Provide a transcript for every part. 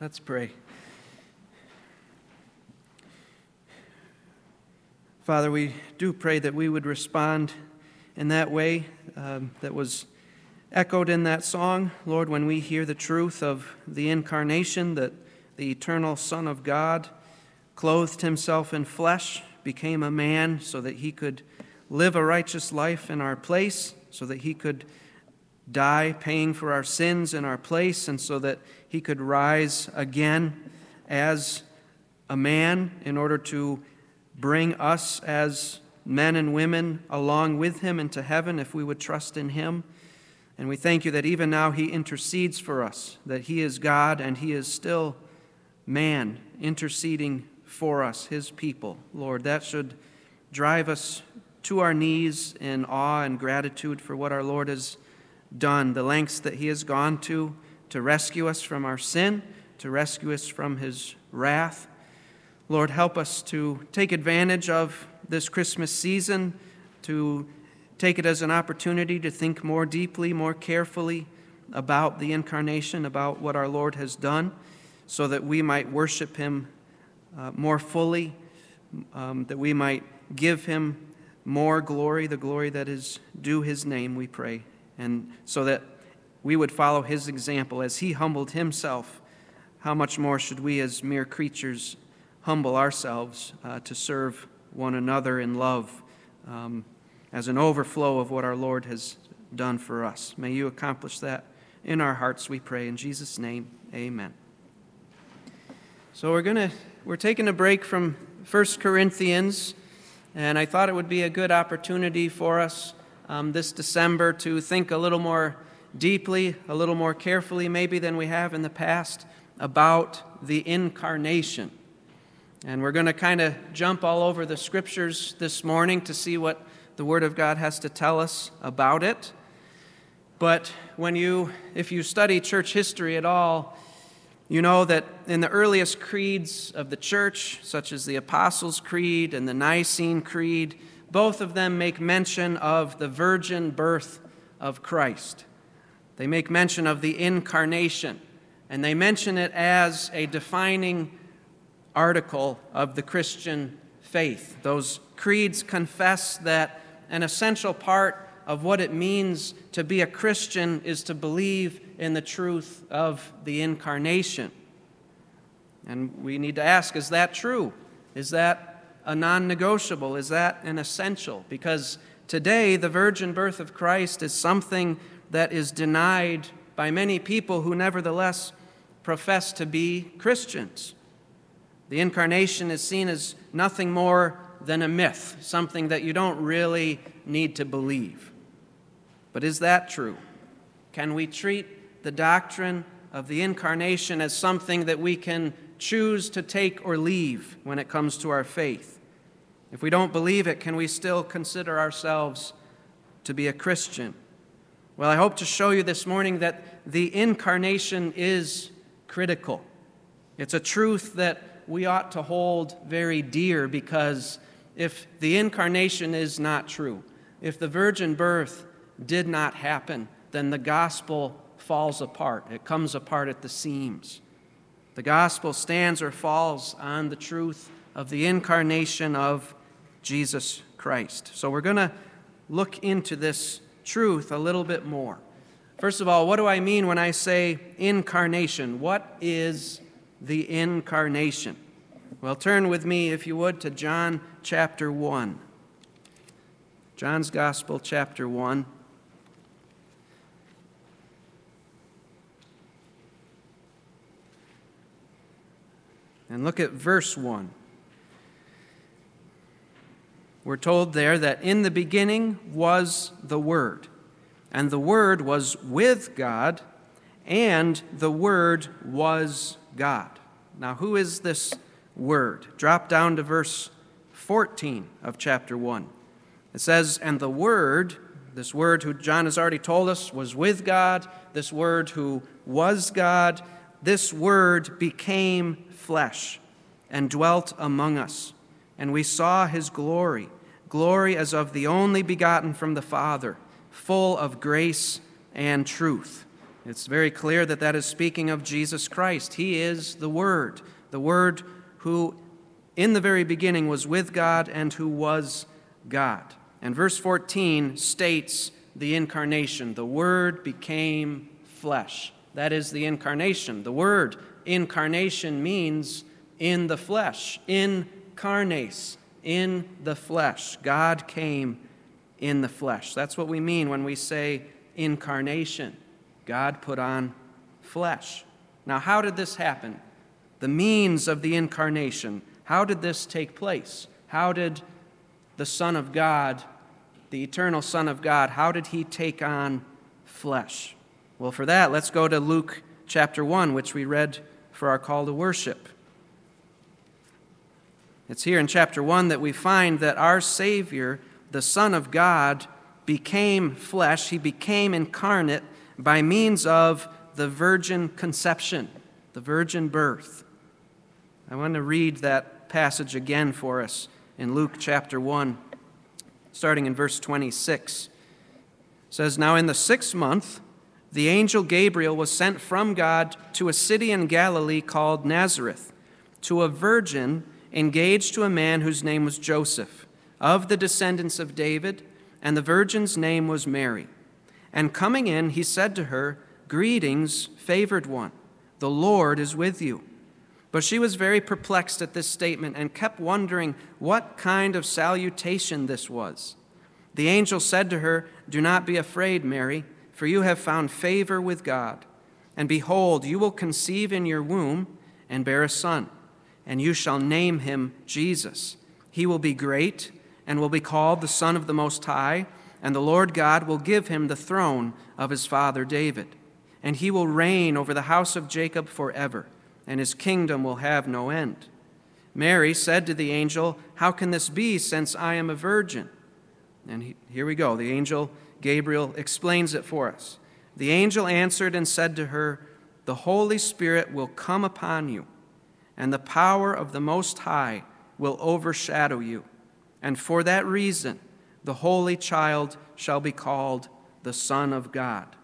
Let's pray. Father, we do pray that we would respond in that way um, that was echoed in that song. Lord, when we hear the truth of the incarnation, that the eternal Son of God clothed himself in flesh, became a man so that he could live a righteous life in our place, so that he could die paying for our sins in our place, and so that he could rise again as a man in order to bring us as men and women along with him into heaven if we would trust in him. And we thank you that even now he intercedes for us, that he is God and he is still man interceding for us, his people. Lord, that should drive us to our knees in awe and gratitude for what our Lord has done, the lengths that he has gone to to rescue us from our sin, to rescue us from his wrath. Lord, help us to take advantage of this Christmas season, to take it as an opportunity to think more deeply, more carefully about the incarnation, about what our Lord has done, so that we might worship him uh, more fully, um, that we might give him more glory, the glory that is due his name, we pray, and so that we would follow his example as he humbled himself. How much more should we, as mere creatures, humble ourselves uh, to serve one another in love um, as an overflow of what our Lord has done for us? May you accomplish that in our hearts, we pray. In Jesus' name, amen. So we're going to we're taking a break from 1 Corinthians, and I thought it would be a good opportunity for us um, this December to think a little more deeply, a little more carefully, maybe than we have in the past, about the incarnation. And we're going to kind of jump all over the scriptures this morning to see what the Word of God has to tell us about it. But when you, if you study church history at all, you know that in the earliest creeds of the church, such as the Apostles' Creed and the Nicene Creed, both of them make mention of the virgin birth of Christ. They make mention of the incarnation, and they mention it as a defining article of the Christian faith. Those creeds confess that an essential part of what it means to be a Christian is to believe in the truth of the incarnation. And we need to ask is that true? Is that a non negotiable? Is that an essential? Because today, the virgin birth of Christ is something that is denied by many people who nevertheless profess to be Christians. The incarnation is seen as nothing more than a myth, something that you don't really need to believe. But is that true? Can we treat the doctrine of the incarnation as something that we can choose to take or leave when it comes to our faith? If we don't believe it, can we still consider ourselves to be a Christian? Well, I hope to show you this morning that the incarnation is critical. It's a truth that we ought to hold very dear because if the incarnation is not true, if the virgin birth did not happen, then the gospel falls apart. It comes apart at the seams. The gospel stands or falls on the truth of the incarnation of Jesus Christ. So we're going to look into this truth a little bit more. First of all, what do I mean when I say incarnation? What is the incarnation? Well, turn with me, if you would, to John chapter 1. John's Gospel, chapter 1. And look at verse 1. We're told there that in the beginning was the Word, and the Word was with God, and the Word was God. Now, who is this Word? Drop down to verse 14 of chapter 1. It says, And the Word, this Word who John has already told us was with God, this Word who was God, this Word became flesh and dwelt among us. And we saw his glory, glory as of the only begotten from the Father, full of grace and truth. It's very clear that that is speaking of Jesus Christ. He is the Word, the Word who in the very beginning was with God and who was God. And verse 14 states the incarnation. The Word became flesh. That is the incarnation. The word incarnation means in the flesh, incarnates, in the flesh. God came in the flesh. That's what we mean when we say incarnation. God put on flesh. Now, how did this happen? The means of the incarnation. How did this take place? How did the Son of God, the eternal Son of God, how did he take on flesh? Well, for that, let's go to Luke chapter 1, which we read for our call to worship. It's here in chapter 1 that we find that our Savior, the Son of God, became flesh. He became incarnate by means of the virgin conception, the virgin birth. I want to read that passage again for us in Luke chapter 1, starting in verse 26. It says, Now in the sixth month, the angel Gabriel was sent from God to a city in Galilee called Nazareth, to a virgin engaged to a man whose name was Joseph, of the descendants of David, and the virgin's name was Mary. And coming in, he said to her, Greetings, favored one, the Lord is with you. But she was very perplexed at this statement and kept wondering what kind of salutation this was. The angel said to her, Do not be afraid, Mary for you have found favor with God. And behold, you will conceive in your womb and bear a son, and you shall name him Jesus. He will be great and will be called the Son of the Most High, and the Lord God will give him the throne of his father David. And he will reign over the house of Jacob forever, and his kingdom will have no end. Mary said to the angel, How can this be, since I am a virgin? And he, here we go. The angel Gabriel explains it for us. The angel answered and said to her, The Holy Spirit will come upon you, and the power of the Most High will overshadow you. And for that reason, the Holy Child shall be called the Son of God.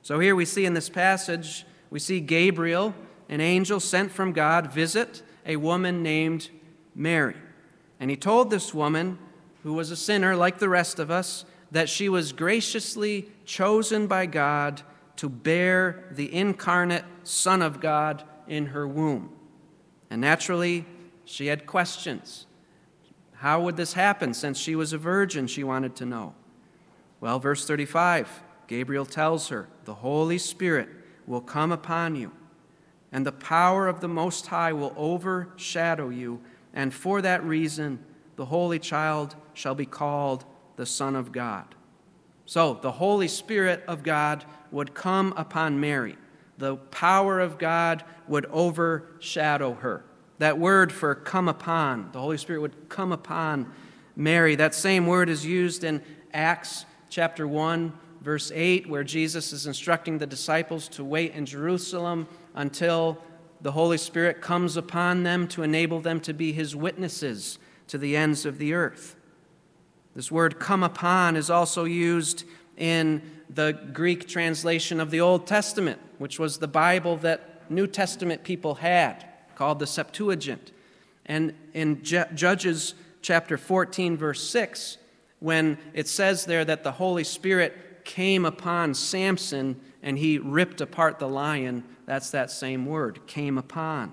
So here we see in this passage, we see Gabriel, an angel sent from God, visit a woman named Mary. And he told this woman, who was a sinner like the rest of us, that she was graciously chosen by God to bear the incarnate Son of God in her womb. And naturally, she had questions. How would this happen since she was a virgin? She wanted to know. Well, verse 35, Gabriel tells her, The Holy Spirit will come upon you, and the power of the Most High will overshadow you, and for that reason, the Holy Child shall be called the Son of God. So the Holy Spirit of God would come upon Mary. The power of God would overshadow her. That word for come upon, the Holy Spirit would come upon Mary. That same word is used in Acts chapter 1, verse 8, where Jesus is instructing the disciples to wait in Jerusalem until the Holy Spirit comes upon them to enable them to be his witnesses to the ends of the earth. This word come upon is also used in the Greek translation of the Old Testament, which was the Bible that New Testament people had, called the Septuagint. And in Judges chapter 14, verse 6, when it says there that the Holy Spirit came upon Samson and he ripped apart the lion, that's that same word, came upon.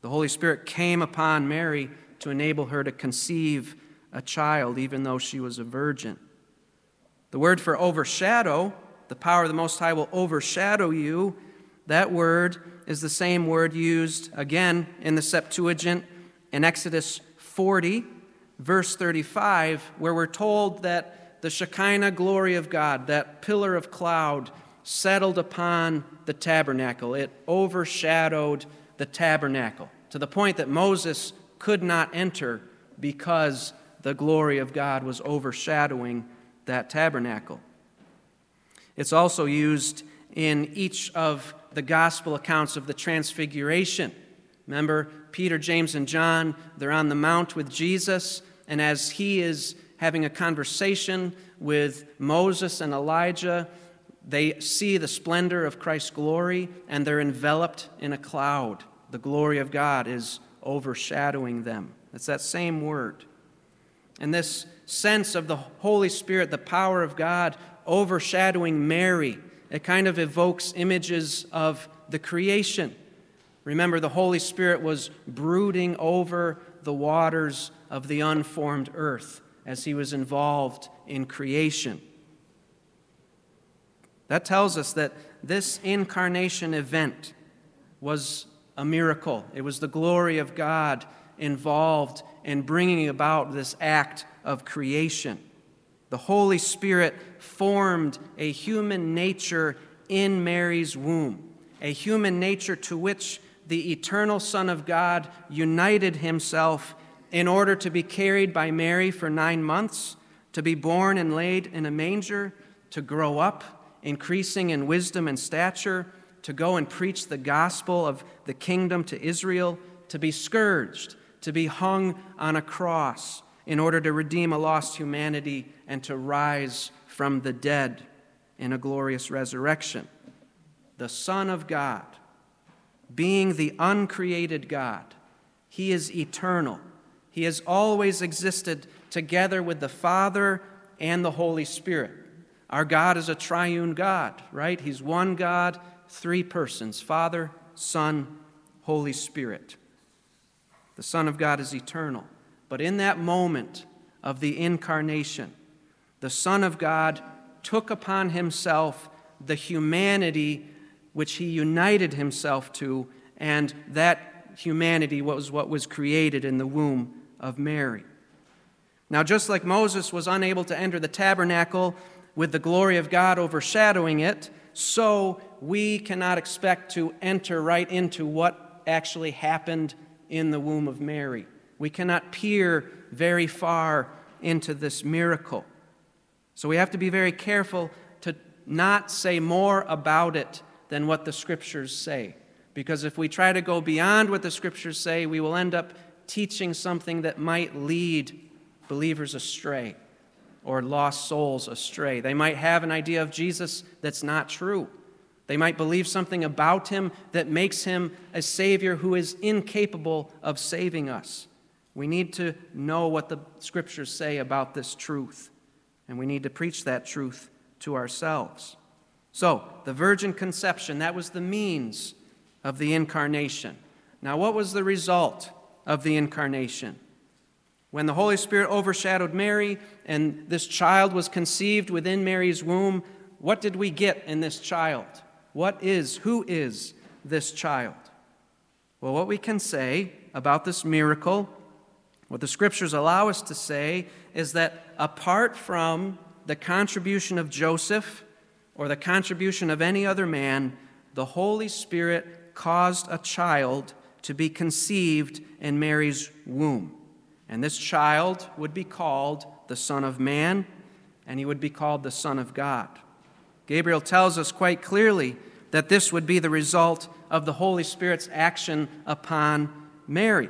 The Holy Spirit came upon Mary to enable her to conceive a child, even though she was a virgin. The word for overshadow, the power of the Most High will overshadow you, that word is the same word used again in the Septuagint in Exodus 40, verse 35, where we're told that the Shekinah glory of God, that pillar of cloud, settled upon the tabernacle. It overshadowed the tabernacle to the point that Moses could not enter because the glory of God was overshadowing that tabernacle. It's also used in each of the gospel accounts of the transfiguration. Remember, Peter, James, and John, they're on the mount with Jesus, and as he is having a conversation with Moses and Elijah, they see the splendor of Christ's glory and they're enveloped in a cloud. The glory of God is overshadowing them. It's that same word. And this sense of the Holy Spirit, the power of God overshadowing Mary, it kind of evokes images of the creation. Remember, the Holy Spirit was brooding over the waters of the unformed earth as he was involved in creation. That tells us that this incarnation event was a miracle. It was the glory of God involved in bringing about this act of creation. The Holy Spirit formed a human nature in Mary's womb, a human nature to which the eternal Son of God united himself in order to be carried by Mary for nine months, to be born and laid in a manger, to grow up, increasing in wisdom and stature, to go and preach the gospel of the kingdom to Israel, to be scourged, to be hung on a cross in order to redeem a lost humanity and to rise from the dead in a glorious resurrection. The Son of God, being the uncreated God, He is eternal. He has always existed together with the Father and the Holy Spirit. Our God is a triune God, right? He's one God, three persons Father, Son, Holy Spirit. The Son of God is eternal. But in that moment of the incarnation, the Son of God took upon himself the humanity which he united himself to, and that humanity was what was created in the womb of Mary. Now, just like Moses was unable to enter the tabernacle with the glory of God overshadowing it, so we cannot expect to enter right into what actually happened in the womb of Mary. We cannot peer very far into this miracle. So we have to be very careful to not say more about it than what the scriptures say. Because if we try to go beyond what the scriptures say, we will end up teaching something that might lead believers astray or lost souls astray. They might have an idea of Jesus that's not true. They might believe something about him that makes him a Savior who is incapable of saving us. We need to know what the Scriptures say about this truth, and we need to preach that truth to ourselves. So, the virgin conception, that was the means of the incarnation. Now, what was the result of the incarnation? When the Holy Spirit overshadowed Mary and this child was conceived within Mary's womb, what did we get in this child? What is, who is this child? Well, what we can say about this miracle, what the scriptures allow us to say, is that apart from the contribution of Joseph or the contribution of any other man, the Holy Spirit caused a child to be conceived in Mary's womb. And this child would be called the Son of Man, and he would be called the Son of God. Gabriel tells us quite clearly that this would be the result of the Holy Spirit's action upon Mary.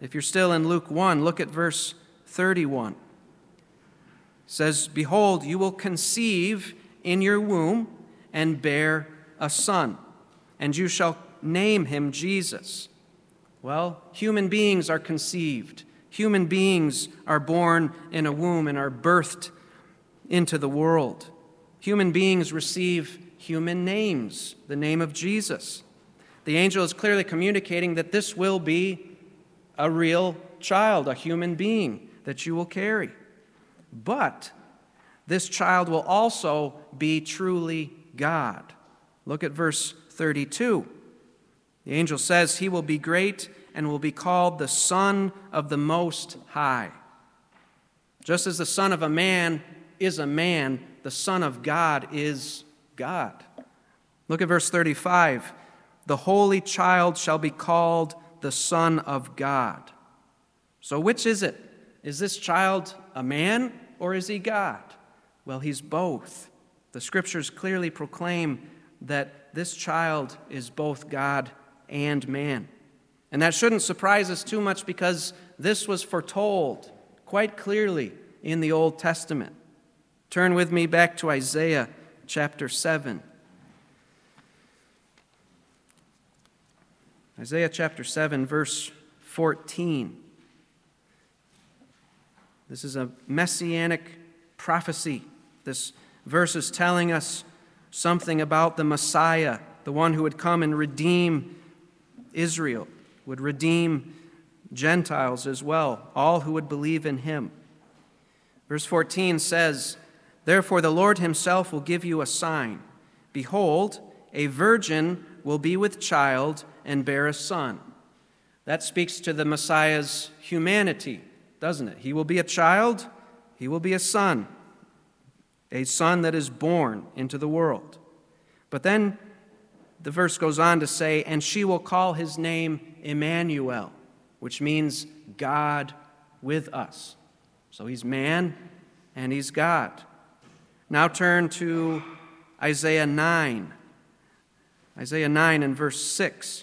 If you're still in Luke 1, look at verse 31. It says, Behold, you will conceive in your womb and bear a son, and you shall name him Jesus. Well, human beings are conceived. Human beings are born in a womb and are birthed into the world. Human beings receive human names, the name of Jesus. The angel is clearly communicating that this will be a real child, a human being that you will carry. But this child will also be truly God. Look at verse 32. The angel says, He will be great and will be called the Son of the Most High. Just as the Son of a man is a man, the Son of God is God. Look at verse 35. The holy child shall be called the Son of God. So, which is it? Is this child a man or is he God? Well, he's both. The scriptures clearly proclaim that this child is both God and man. And that shouldn't surprise us too much because this was foretold quite clearly in the Old Testament. Turn with me back to Isaiah chapter 7. Isaiah chapter 7, verse 14. This is a messianic prophecy. This verse is telling us something about the Messiah, the one who would come and redeem Israel, would redeem Gentiles as well, all who would believe in him. Verse 14 says, Therefore the Lord himself will give you a sign. Behold, a virgin will be with child and bear a son. That speaks to the Messiah's humanity, doesn't it? He will be a child, he will be a son, a son that is born into the world. But then the verse goes on to say, And she will call his name Emmanuel, which means God with us. So he's man and he's God. Now turn to Isaiah 9. Isaiah 9 and verse 6.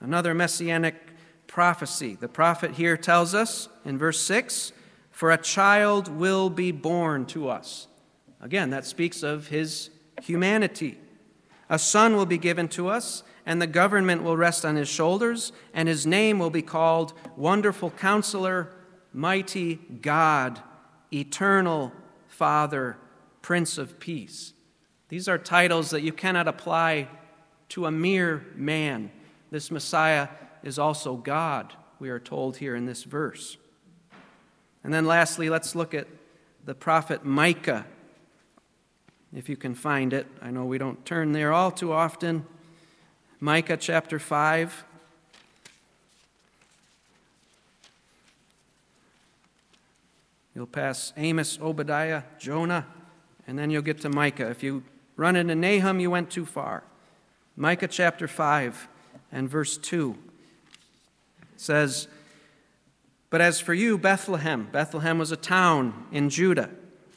Another messianic prophecy. The prophet here tells us in verse 6 For a child will be born to us. Again, that speaks of his humanity. A son will be given to us, and the government will rest on his shoulders, and his name will be called Wonderful Counselor, Mighty God, Eternal Father, Prince of Peace. These are titles that you cannot apply to a mere man. This Messiah is also God, we are told here in this verse. And then lastly, let's look at the prophet Micah, if you can find it. I know we don't turn there all too often. Micah chapter 5. You'll pass Amos, Obadiah, Jonah, and then you'll get to Micah. If you run into Nahum, you went too far. Micah chapter 5 and verse 2 says, But as for you, Bethlehem, Bethlehem was a town in Judah.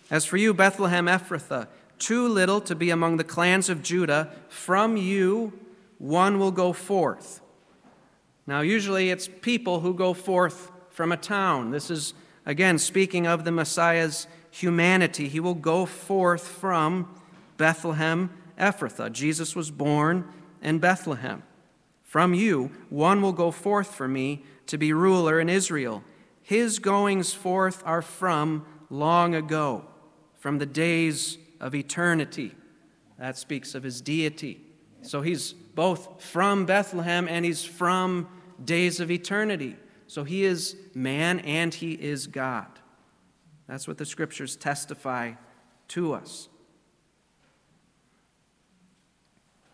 As for you, Bethlehem Ephrathah, too little to be among the clans of Judah, from you one will go forth. Now, usually it's people who go forth from a town. This is Again, speaking of the Messiah's humanity, he will go forth from Bethlehem Ephrathah. Jesus was born in Bethlehem. From you, one will go forth for me to be ruler in Israel. His goings forth are from long ago, from the days of eternity. That speaks of his deity. So he's both from Bethlehem and he's from days of eternity. So he is man and he is God. That's what the scriptures testify to us.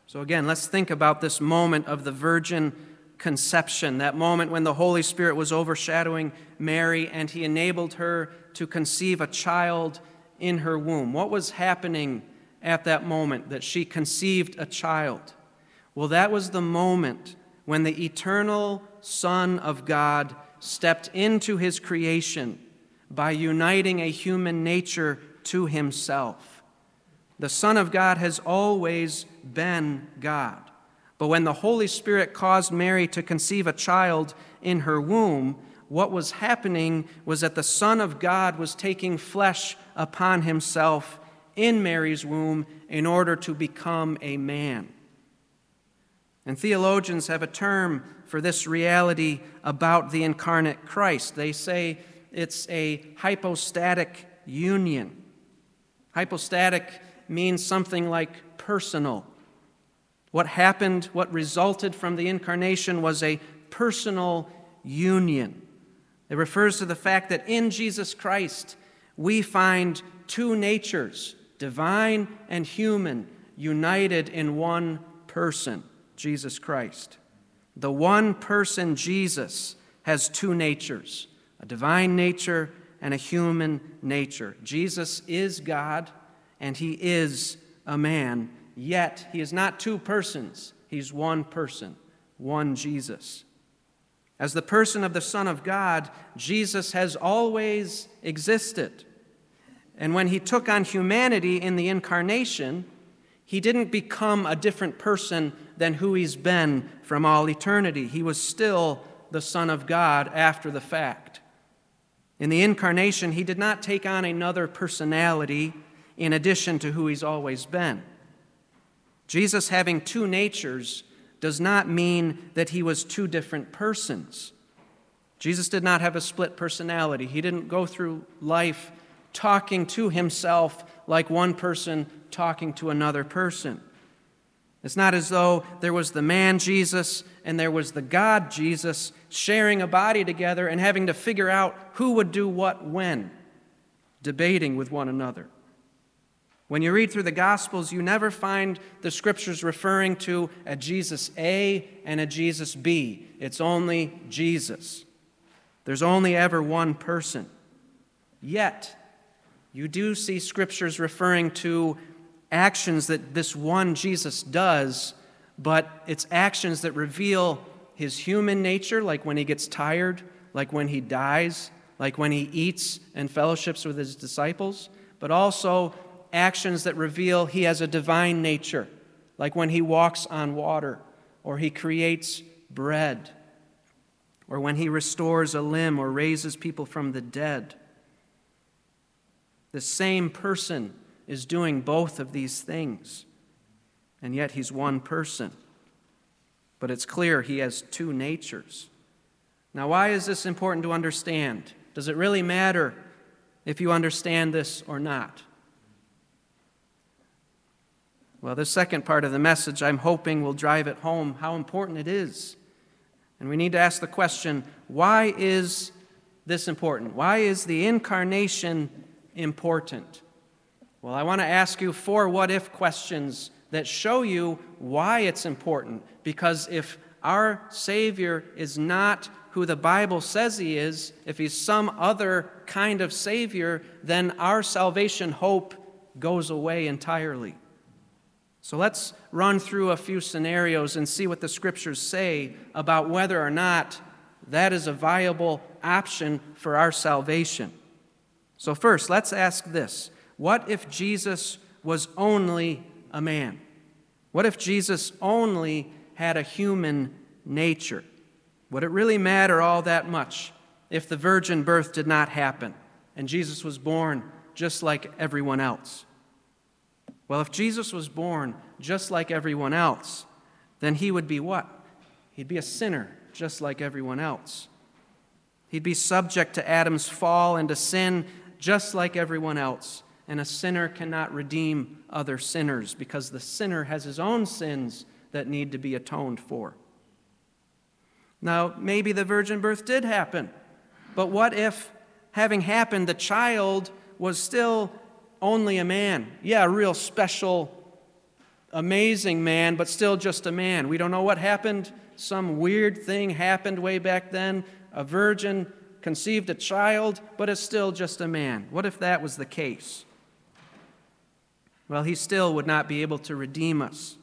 So, again, let's think about this moment of the virgin conception, that moment when the Holy Spirit was overshadowing Mary and he enabled her to conceive a child in her womb. What was happening at that moment that she conceived a child? Well, that was the moment when the eternal Son of God stepped into his creation by uniting a human nature to himself. The Son of God has always been God. But when the Holy Spirit caused Mary to conceive a child in her womb, what was happening was that the Son of God was taking flesh upon himself in Mary's womb in order to become a man. And theologians have a term for this reality about the incarnate Christ. They say it's a hypostatic union. Hypostatic means something like personal. What happened, what resulted from the incarnation was a personal union. It refers to the fact that in Jesus Christ we find two natures, divine and human, united in one person. Jesus Christ. The one person, Jesus, has two natures a divine nature and a human nature. Jesus is God and he is a man, yet he is not two persons, he's one person, one Jesus. As the person of the Son of God, Jesus has always existed. And when he took on humanity in the incarnation, he didn't become a different person than who he's been from all eternity. He was still the Son of God after the fact. In the incarnation, he did not take on another personality in addition to who he's always been. Jesus having two natures does not mean that he was two different persons. Jesus did not have a split personality. He didn't go through life talking to himself like one person talking to another person. It's not as though there was the man Jesus and there was the God Jesus sharing a body together and having to figure out who would do what when, debating with one another. When you read through the Gospels, you never find the scriptures referring to a Jesus A and a Jesus B. It's only Jesus. There's only ever one person. Yet, you do see scriptures referring to actions that this one Jesus does, but it's actions that reveal his human nature, like when he gets tired, like when he dies, like when he eats and fellowships with his disciples, but also actions that reveal he has a divine nature, like when he walks on water, or he creates bread, or when he restores a limb or raises people from the dead. The same person is doing both of these things, and yet he's one person. But it's clear he has two natures. Now, why is this important to understand? Does it really matter if you understand this or not? Well, the second part of the message I'm hoping will drive it home how important it is. And we need to ask the question why is this important? Why is the incarnation important? Well, I want to ask you four what if questions that show you why it's important. Because if our Savior is not who the Bible says he is, if he's some other kind of Savior, then our salvation hope goes away entirely. So let's run through a few scenarios and see what the scriptures say about whether or not that is a viable option for our salvation. So, first, let's ask this what if Jesus was only a man? What if Jesus only had a human nature? Would it really matter all that much if the virgin birth did not happen and Jesus was born just like everyone else? Well, if Jesus was born just like everyone else, then he would be what? He'd be a sinner just like everyone else. He'd be subject to Adam's fall and to sin just like everyone else and a sinner cannot redeem other sinners because the sinner has his own sins that need to be atoned for. Now, maybe the virgin birth did happen, but what if, having happened, the child was still only a man? Yeah, a real special, amazing man, but still just a man. We don't know what happened. Some weird thing happened way back then. A virgin conceived a child, but is still just a man. What if that was the case? well, he still would not be able to redeem us.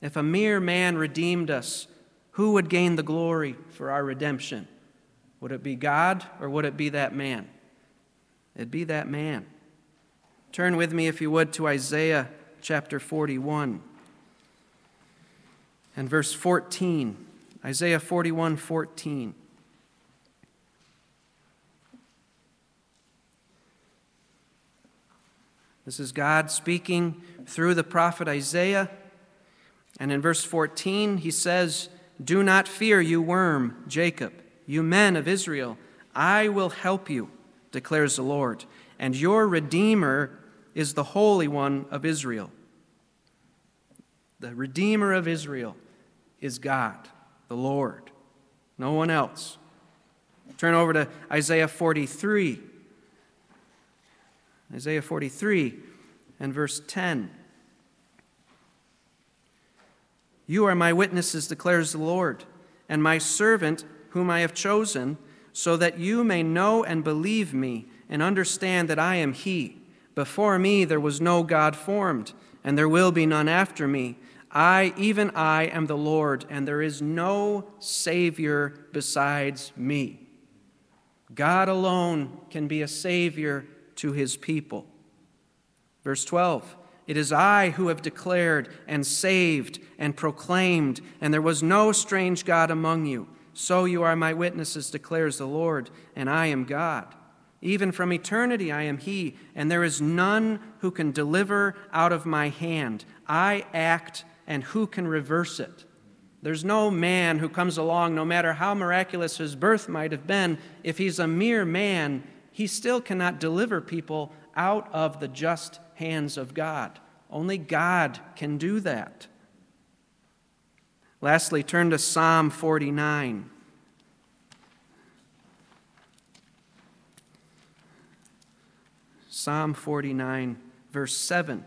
If a mere man redeemed us, who would gain the glory for our redemption? Would it be God or would it be that man? It'd be that man. Turn with me, if you would, to Isaiah chapter 41 and verse 14. Isaiah 41 14. This is God speaking through the prophet Isaiah. And in verse 14, he says, Do not fear, you worm, Jacob, you men of Israel. I will help you, declares the Lord, and your Redeemer is the Holy One of Israel. The Redeemer of Israel is God, the Lord, no one else. Turn over to Isaiah 43. Isaiah 43 and verse 10. You are my witnesses, declares the Lord, and my servant whom I have chosen, so that you may know and believe me and understand that I am He. Before me there was no God formed, and there will be none after me. I, even I, am the Lord, and there is no Savior besides me. God alone can be a Savior to his people. Verse 12 It is I who have declared and saved and proclaimed, and there was no strange God among you. So you are my witnesses, declares the Lord, and I am God. Even from eternity I am He, and there is none who can deliver out of my hand. I act, and who can reverse it? There's no man who comes along, no matter how miraculous his birth might have been, if he's a mere man, he still cannot deliver people out of the just hands of God. Only God can do that. Lastly, turn to Psalm 49. Psalm 49, verse 7.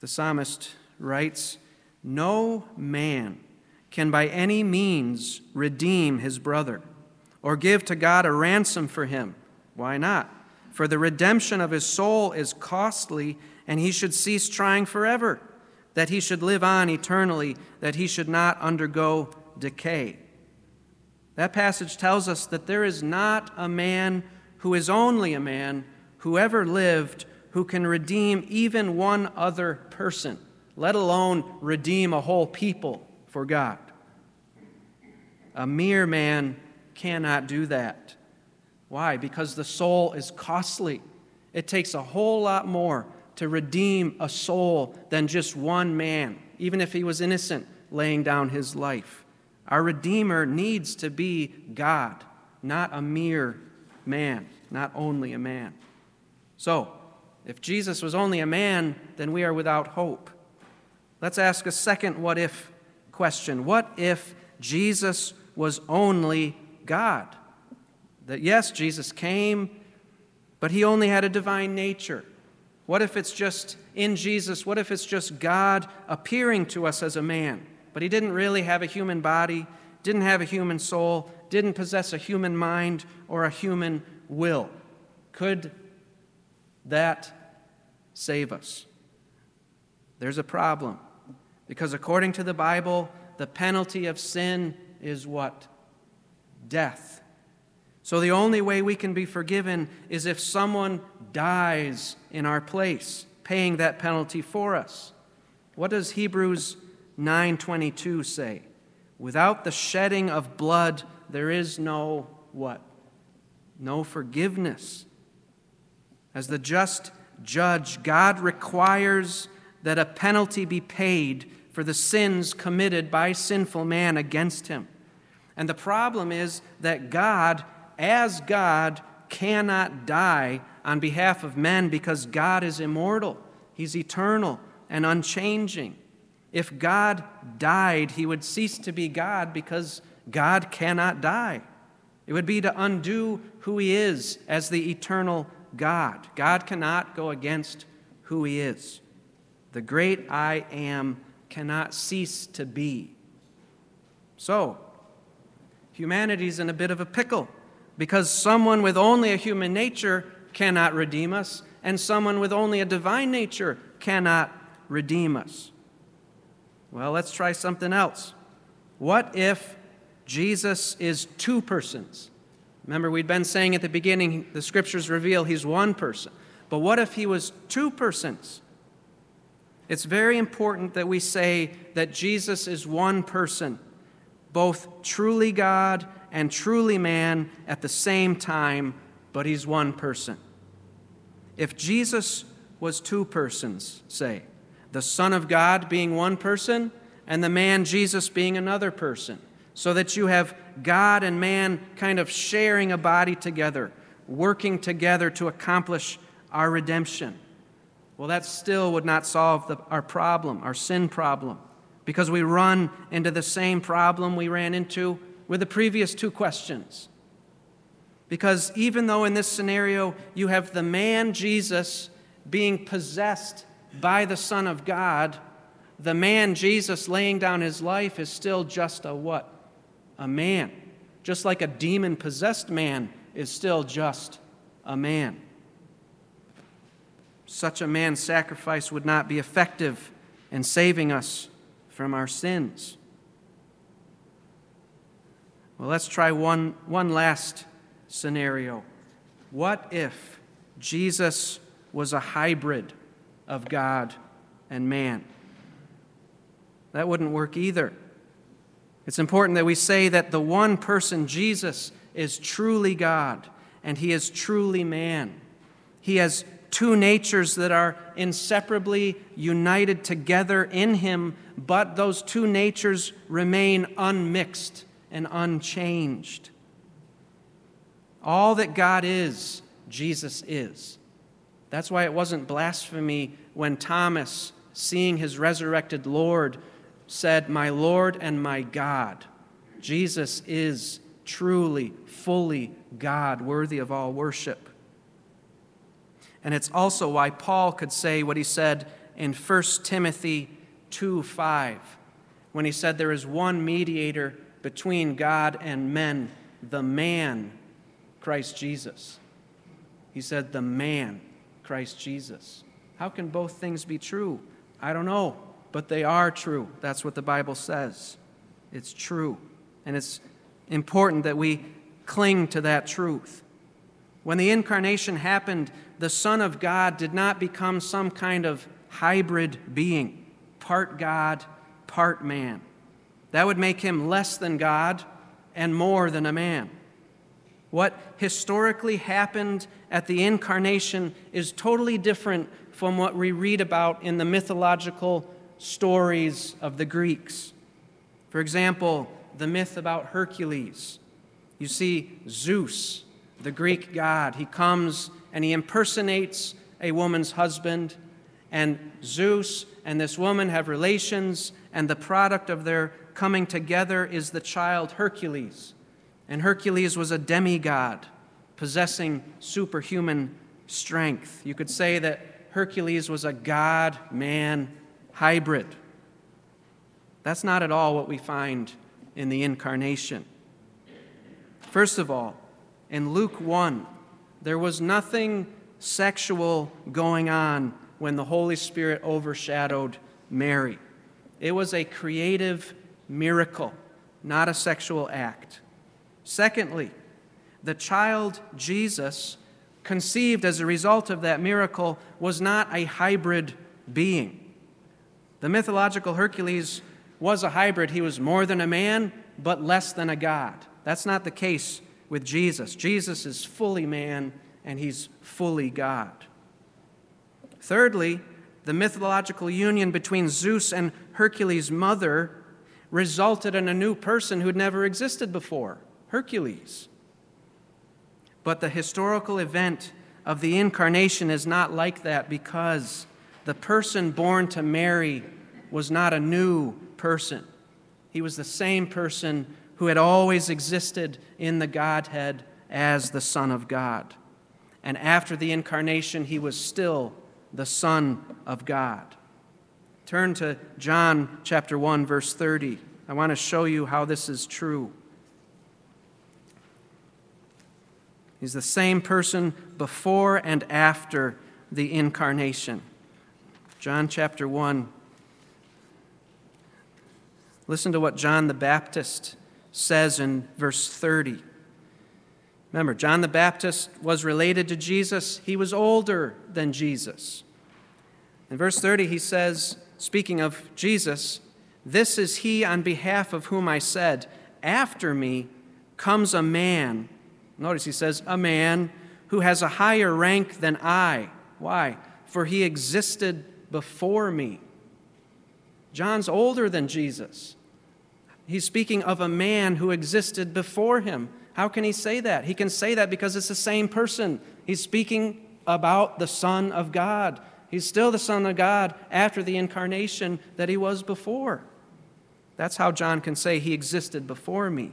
The psalmist writes, No man can by any means redeem his brother or give to God a ransom for him. Why not? For the redemption of his soul is costly, and he should cease trying forever, that he should live on eternally, that he should not undergo decay. That passage tells us that there is not a man who is only a man who ever lived who can redeem even one other person, let alone redeem a whole people for God. A mere man cannot do that. Why? Because the soul is costly. It takes a whole lot more to redeem a soul than just one man, even if he was innocent, laying down his life. Our Redeemer needs to be God, not a mere man, not only a man. So, if Jesus was only a man, then we are without hope. Let's ask a second what if question. What if Jesus was only God? That yes, Jesus came, but he only had a divine nature. What if it's just in Jesus? What if it's just God appearing to us as a man? But he didn't really have a human body, didn't have a human soul, didn't possess a human mind or a human will. Could that save us? There's a problem. Because according to the Bible, the penalty of sin is what? Death. So the only way we can be forgiven is if someone dies in our place, paying that penalty for us. What does Hebrews 9:22 say? Without the shedding of blood there is no what? No forgiveness. As the just judge, God requires that a penalty be paid for the sins committed by sinful man against him. And the problem is that God as God, cannot die on behalf of men because God is immortal, He's eternal and unchanging. If God died, He would cease to be God because God cannot die. It would be to undo who He is as the eternal God. God cannot go against who He is. The great I am cannot cease to be. So, humanity's in a bit of a pickle because someone with only a human nature cannot redeem us, and someone with only a divine nature cannot redeem us. Well, let's try something else. What if Jesus is two persons? Remember, we'd been saying at the beginning, the scriptures reveal he's one person. But what if he was two persons? It's very important that we say that Jesus is one person, both truly God and truly man at the same time, but he's one person. If Jesus was two persons, say, the Son of God being one person and the man Jesus being another person, so that you have God and man kind of sharing a body together, working together to accomplish our redemption. Well, that still would not solve the, our problem, our sin problem, because we run into the same problem we ran into with the previous two questions. Because even though in this scenario you have the man Jesus being possessed by the Son of God, the man Jesus laying down his life is still just a what? A man. Just like a demon possessed man is still just a man. Such a man's sacrifice would not be effective in saving us from our sins. Well, let's try one, one last scenario. What if Jesus was a hybrid of God and man. That wouldn't work either. It's important that we say that the one person, Jesus, is truly God and he is truly man. He has two natures that are inseparably united together in him, but those two natures remain unmixed and unchanged. All that God is, Jesus is. That's why it wasn't blasphemy when Thomas, seeing his resurrected Lord, said, My Lord and my God. Jesus is truly, fully God, worthy of all worship. And it's also why Paul could say what he said in 1 Timothy 2 5, when he said, There is one mediator between God and men, the man, Christ Jesus. He said, The man, Christ Jesus. How can both things be true? I don't know, but they are true. That's what the Bible says. It's true. And it's important that we cling to that truth. When the incarnation happened, the Son of God did not become some kind of hybrid being, part God, part man. That would make him less than God and more than a man. What historically happened at the incarnation is totally different from what we read about in the mythological stories of the Greeks. For example, the myth about Hercules. You see Zeus, the Greek god, he comes and he impersonates a woman's husband, and Zeus and this woman have relations, and the product of their coming together is the child Hercules. And Hercules was a demigod possessing superhuman strength. You could say that Hercules was a god man hybrid. That's not at all what we find in the incarnation. First of all, in Luke 1, there was nothing sexual going on when the Holy Spirit overshadowed Mary. It was a creative miracle, not a sexual act. Secondly, the child Jesus, conceived as a result of that miracle, was not a hybrid being. The mythological Hercules was a hybrid. He was more than a man, but less than a God. That's not the case with Jesus. Jesus is fully man and he's fully God. Thirdly, the mythological union between Zeus and Hercules' mother resulted in a new person who had never existed before Hercules. But the historical event of the incarnation is not like that because the person born to Mary was not a new person. He was the same person who had always existed in the Godhead as the Son of God. And after the incarnation, he was still the Son of God. Turn to John chapter 1 verse 30. I want to show you how this is true. He's the same person before and after the incarnation. John chapter 1 Listen to what John the Baptist says in verse 30. Remember, John the Baptist was related to Jesus, he was older than Jesus. In verse 30, he says, speaking of Jesus, This is he on behalf of whom I said, After me comes a man. Notice he says, A man who has a higher rank than I. Why? For he existed before me. John's older than Jesus. He's speaking of a man who existed before him. How can he say that? He can say that because it's the same person. He's speaking about the Son of God. He's still the Son of God after the incarnation that he was before. That's how John can say he existed before me.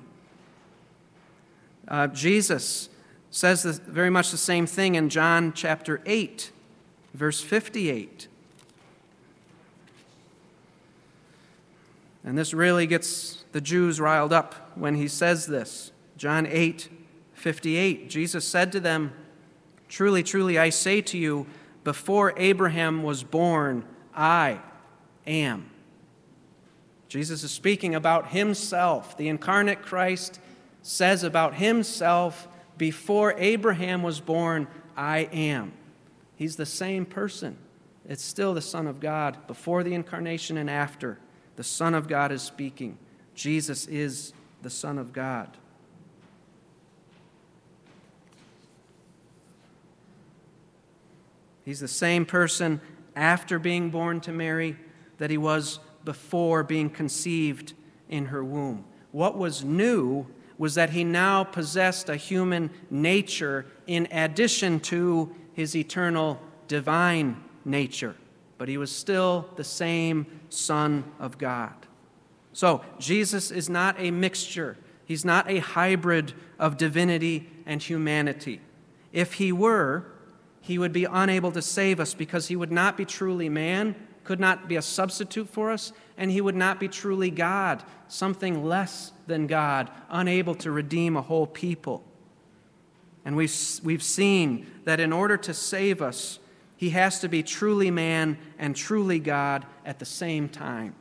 Uh, Jesus says this, very much the same thing in John chapter 8, verse 58. And this really gets the Jews riled up when he says this. John 8, 58. Jesus said to them, Truly, truly, I say to you, before Abraham was born, I am. Jesus is speaking about himself. The incarnate Christ says about himself, Before Abraham was born, I am. He's the same person. It's still the Son of God before the incarnation and after. The Son of God is speaking. Jesus is the Son of God. He's the same person after being born to Mary that he was before being conceived in her womb. What was new was that he now possessed a human nature in addition to his eternal divine nature. But he was still the same Son of God. So, Jesus is not a mixture, he's not a hybrid of divinity and humanity. If he were, he would be unable to save us because he would not be truly man, could not be a substitute for us, and he would not be truly God, something less than God, unable to redeem a whole people. And we've, we've seen that in order to save us, he has to be truly man and truly God at the same time.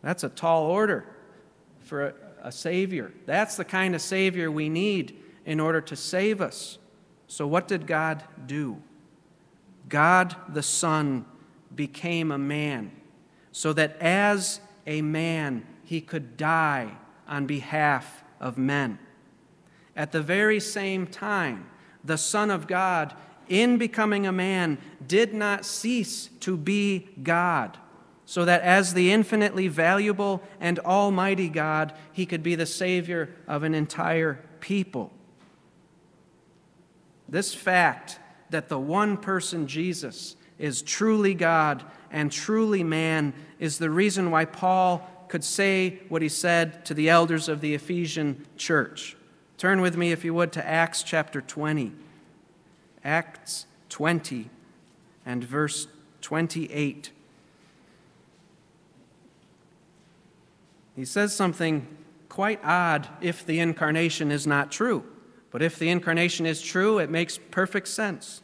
That's a tall order for a, a Savior. That's the kind of Savior we need in order to save us. So, what did God do? God the Son became a man so that as a man he could die on behalf of men. At the very same time, the Son of God, in becoming a man, did not cease to be God, so that as the infinitely valuable and almighty God, he could be the Savior of an entire people. This fact that the one person, Jesus, is truly God and truly man is the reason why Paul could say what he said to the elders of the Ephesian church. Turn with me, if you would, to Acts chapter 20. Acts 20 and verse 28. He says something quite odd if the incarnation is not true. But if the incarnation is true, it makes perfect sense.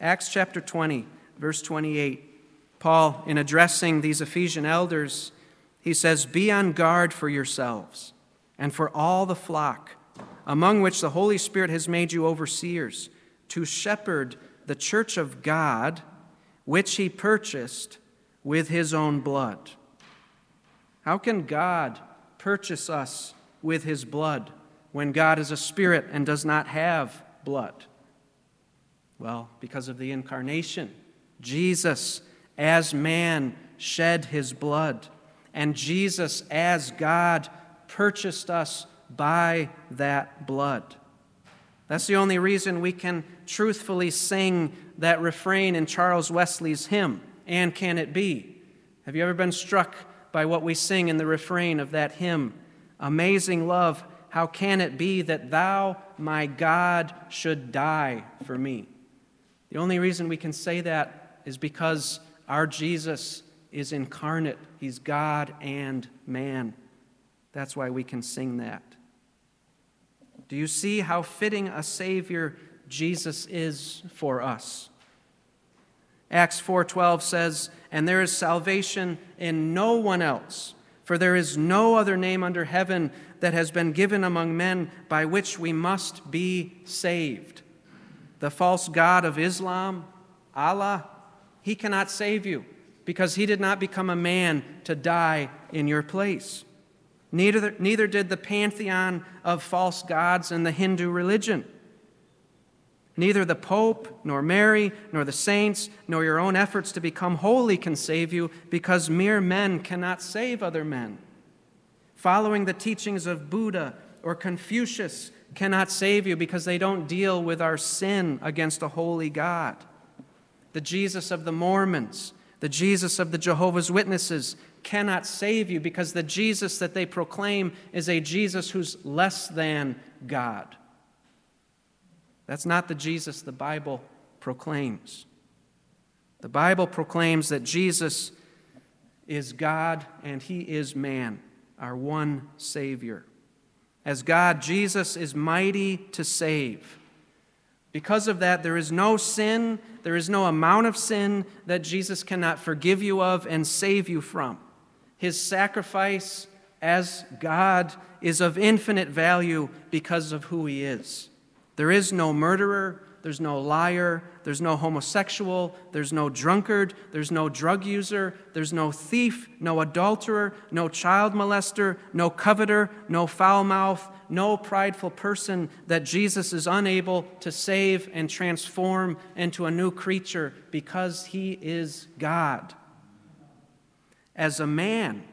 Acts chapter 20, verse 28. Paul, in addressing these Ephesian elders, he says, Be on guard for yourselves and for all the flock, among which the Holy Spirit has made you overseers, to shepherd the church of God, which he purchased with his own blood. How can God purchase us with his blood? when God is a spirit and does not have blood? Well, because of the incarnation. Jesus, as man, shed his blood, and Jesus, as God, purchased us by that blood. That's the only reason we can truthfully sing that refrain in Charles Wesley's hymn, And Can It Be? Have you ever been struck by what we sing in the refrain of that hymn? Amazing love, how can it be that thou, my God, should die for me? The only reason we can say that is because our Jesus is incarnate. He's God and man. That's why we can sing that. Do you see how fitting a Savior Jesus is for us? Acts 4:12 says, "And there is salvation in no one else, for there is no other name under heaven that has been given among men by which we must be saved. The false God of Islam, Allah, he cannot save you because he did not become a man to die in your place. Neither, neither did the pantheon of false gods in the Hindu religion. Neither the Pope, nor Mary, nor the saints, nor your own efforts to become holy can save you, because mere men cannot save other men. Following the teachings of Buddha or Confucius cannot save you because they don't deal with our sin against a holy God. The Jesus of the Mormons, the Jesus of the Jehovah's Witnesses cannot save you because the Jesus that they proclaim is a Jesus who's less than God. That's not the Jesus the Bible proclaims. The Bible proclaims that Jesus is God and he is man, our one Savior. As God, Jesus is mighty to save. Because of that, there is no sin, there is no amount of sin that Jesus cannot forgive you of and save you from. His sacrifice as God is of infinite value because of who he is. There is no murderer, there's no liar, there's no homosexual, there's no drunkard, there's no drug user, there's no thief, no adulterer, no child molester, no coveter, no foul mouth, no prideful person that Jesus is unable to save and transform into a new creature because he is God. As a man,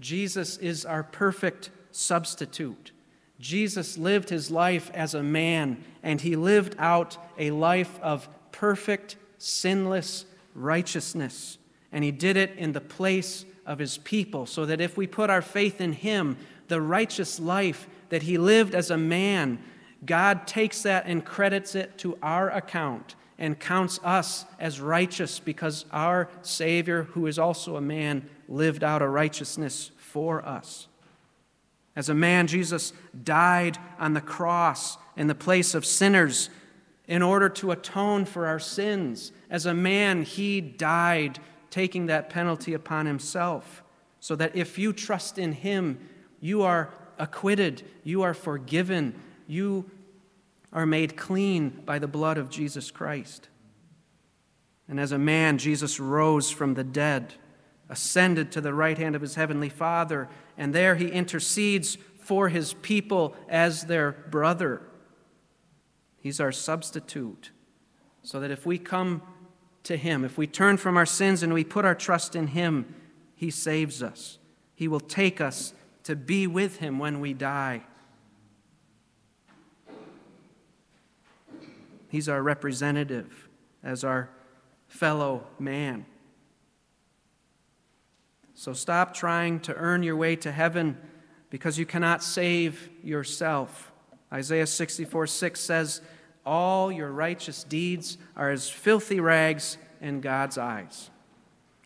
Jesus is our perfect substitute. Jesus lived his life as a man, and he lived out a life of perfect, sinless righteousness. And he did it in the place of his people, so that if we put our faith in him, the righteous life that he lived as a man, God takes that and credits it to our account and counts us as righteous because our Savior, who is also a man, lived out a righteousness for us. As a man, Jesus died on the cross in the place of sinners in order to atone for our sins. As a man, he died, taking that penalty upon himself, so that if you trust in him, you are acquitted, you are forgiven, you are made clean by the blood of Jesus Christ. And as a man, Jesus rose from the dead, ascended to the right hand of his heavenly Father, and there he intercedes for his people as their brother. He's our substitute. So that if we come to him, if we turn from our sins and we put our trust in him, he saves us. He will take us to be with him when we die. He's our representative as our fellow man. So stop trying to earn your way to heaven because you cannot save yourself. Isaiah 64 6 says, All your righteous deeds are as filthy rags in God's eyes.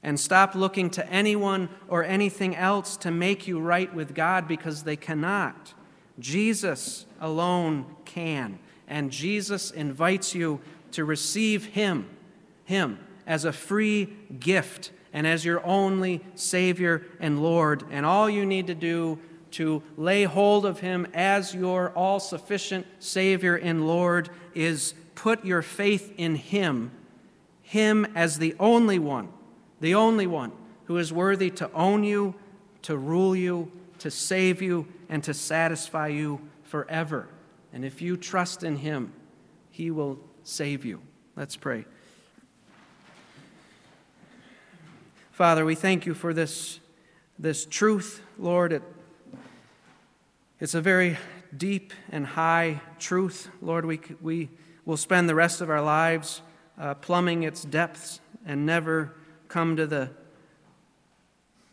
And stop looking to anyone or anything else to make you right with God because they cannot. Jesus alone can. And Jesus invites you to receive Him, Him, as a free gift and as your only Savior and Lord. And all you need to do to lay hold of Him as your all sufficient Savior and Lord is put your faith in Him, Him as the only one, the only one who is worthy to own you, to rule you, to save you, and to satisfy you forever. And if you trust in Him, He will save you. Let's pray. Father, we thank you for this, this truth, Lord. It, it's a very deep and high truth. Lord, we, we will spend the rest of our lives uh, plumbing its depths and never come to the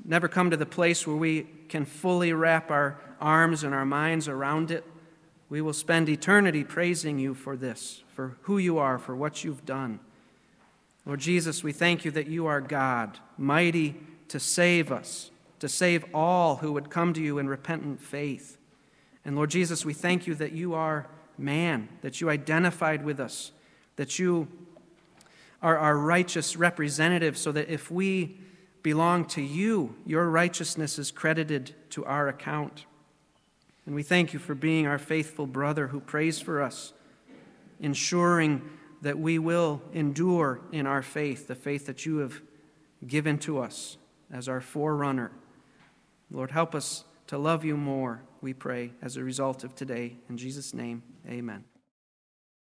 never come to the place where we can fully wrap our arms and our minds around it. We will spend eternity praising you for this, for who you are, for what you've done. Lord Jesus, we thank you that you are God, mighty to save us, to save all who would come to you in repentant faith. And Lord Jesus, we thank you that you are man, that you identified with us, that you are our righteous representative, so that if we belong to you, your righteousness is credited to our account. And we thank you for being our faithful brother who prays for us, ensuring that we will endure in our faith, the faith that you have given to us as our forerunner. Lord, help us to love you more, we pray, as a result of today. In Jesus' name, amen.